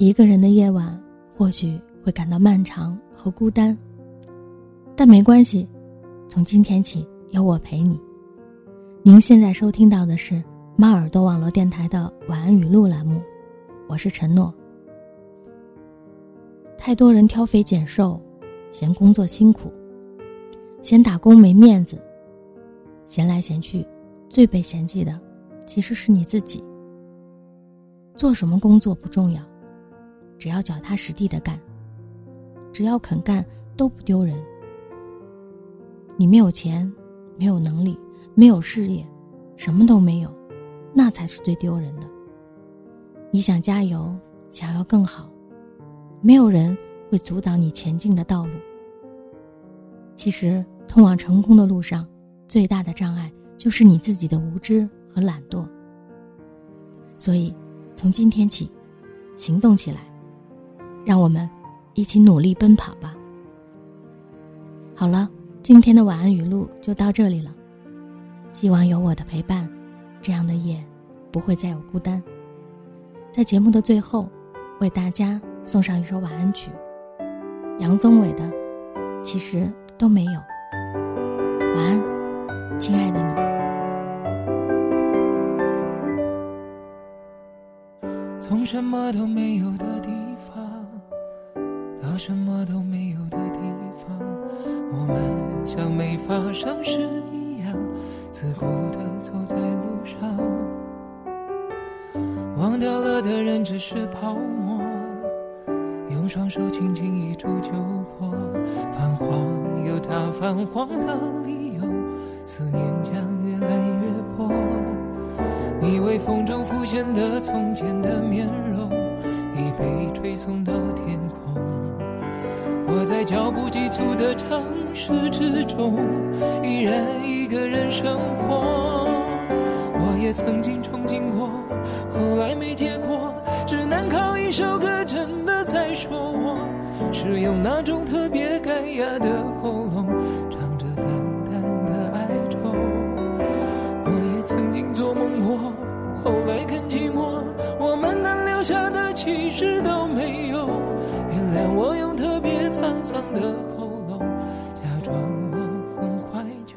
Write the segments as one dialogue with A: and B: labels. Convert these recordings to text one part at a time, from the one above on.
A: 一个人的夜晚或许会感到漫长和孤单，但没关系，从今天起有我陪你。您现在收听到的是猫耳朵网络电台的晚安语录栏目，我是陈诺。太多人挑肥拣瘦，嫌工作辛苦，嫌打工没面子，嫌来嫌去，最被嫌弃的其实是你自己。做什么工作不重要。只要脚踏实地的干，只要肯干都不丢人。你没有钱，没有能力，没有事业，什么都没有，那才是最丢人的。你想加油，想要更好，没有人会阻挡你前进的道路。其实，通往成功的路上，最大的障碍就是你自己的无知和懒惰。所以，从今天起，行动起来。让我们一起努力奔跑吧。好了，今天的晚安语录就到这里了。希望有我的陪伴，这样的夜不会再有孤单。在节目的最后，为大家送上一首晚安曲，杨宗纬的《其实都没有》。晚安，亲爱的
B: 你。从什么都没有的。什么都没有的地方，我们像没发生事一样，自顾地走在路上。忘掉了的人只是泡沫，用双手轻轻一触就破。泛黄有它泛黄的理由，思念将越来越薄。你微风中浮现的从前的面容，已被吹送到。脚步急促的城市之中，依然一个人生活。我也曾经憧憬过，后来没结果，只能靠一首歌，真的在说我，是用那种特别干哑的喉咙，唱着淡淡的哀愁。我也曾经做梦过，后来更寂寞，我们能留下的其实都没有。原谅我用。藏的喉咙，假装我很怀旧，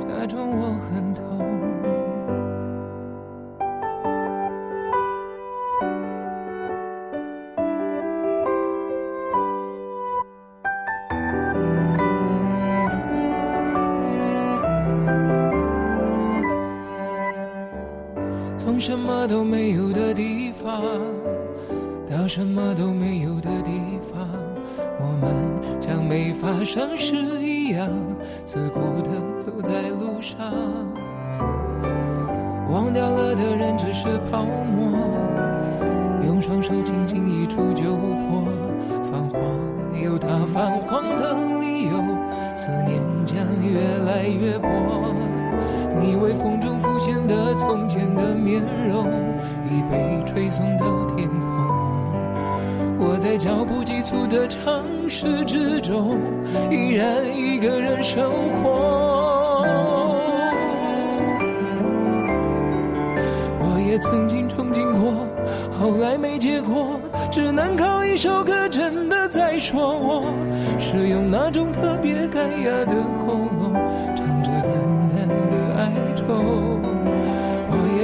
B: 假装我很痛。从什么都没有的地方，到什么都没有的地方。我们像没发生事一样，自顾地走在路上。忘掉了的人只是泡沫，用双手轻轻一触就破。泛黄有它泛黄的理由，思念将越来越薄。你微风中浮现的从前的面容，已被吹送到天空。在脚步急促的城市之中，依然一个人生活。我也曾经憧憬过，后来没结果，只能靠一首歌，真的在说我，是用那种特别干哑的喉咙，唱着淡淡的哀愁。